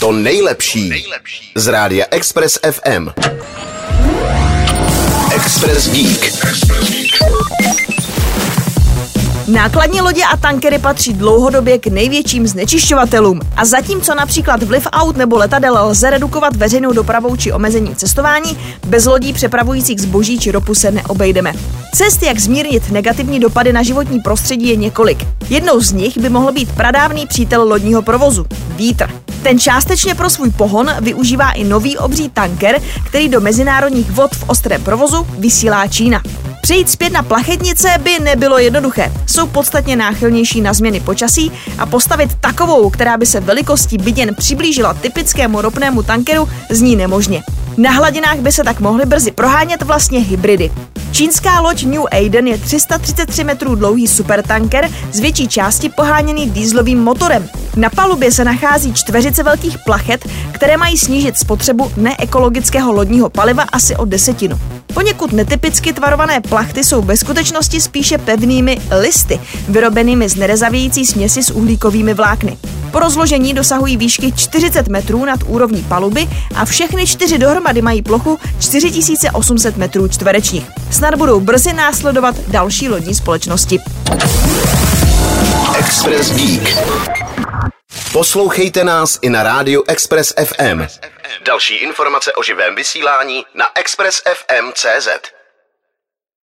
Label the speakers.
Speaker 1: To nejlepší z rádia Express FM. Express Geek.
Speaker 2: Nákladní lodě a tankery patří dlouhodobě k největším znečišťovatelům. A zatímco například vliv aut nebo letadel lze redukovat veřejnou dopravou či omezením cestování, bez lodí přepravujících zboží či ropu se neobejdeme. Cest, jak zmírnit negativní dopady na životní prostředí, je několik. Jednou z nich by mohl být pradávný přítel lodního provozu vítr. Ten částečně pro svůj pohon využívá i nový obří tanker, který do mezinárodních vod v ostrém provozu vysílá Čína. Přejít zpět na plachetnice by nebylo jednoduché. Jsou podstatně náchylnější na změny počasí a postavit takovou, která by se velikostí byt jen přiblížila typickému ropnému tankeru, zní nemožně. Na hladinách by se tak mohly brzy prohánět vlastně hybridy. Čínská loď New Aiden je 333 metrů dlouhý supertanker z větší části poháněný dýzlovým motorem. Na palubě se nachází čtveřice velkých plachet, které mají snížit spotřebu neekologického lodního paliva asi o desetinu. Poněkud netypicky tvarované plachty jsou ve skutečnosti spíše pevnými listy, vyrobenými z nerezavějící směsi s uhlíkovými vlákny. Po rozložení dosahují výšky 40 metrů nad úrovní paluby a všechny čtyři dohromady mají plochu 4800 metrů čtverečních. Snad budou brzy následovat další lodní společnosti.
Speaker 1: Express Geek. Poslouchejte nás i na rádiu Express FM. Další informace o živém vysílání na expressfm.cz.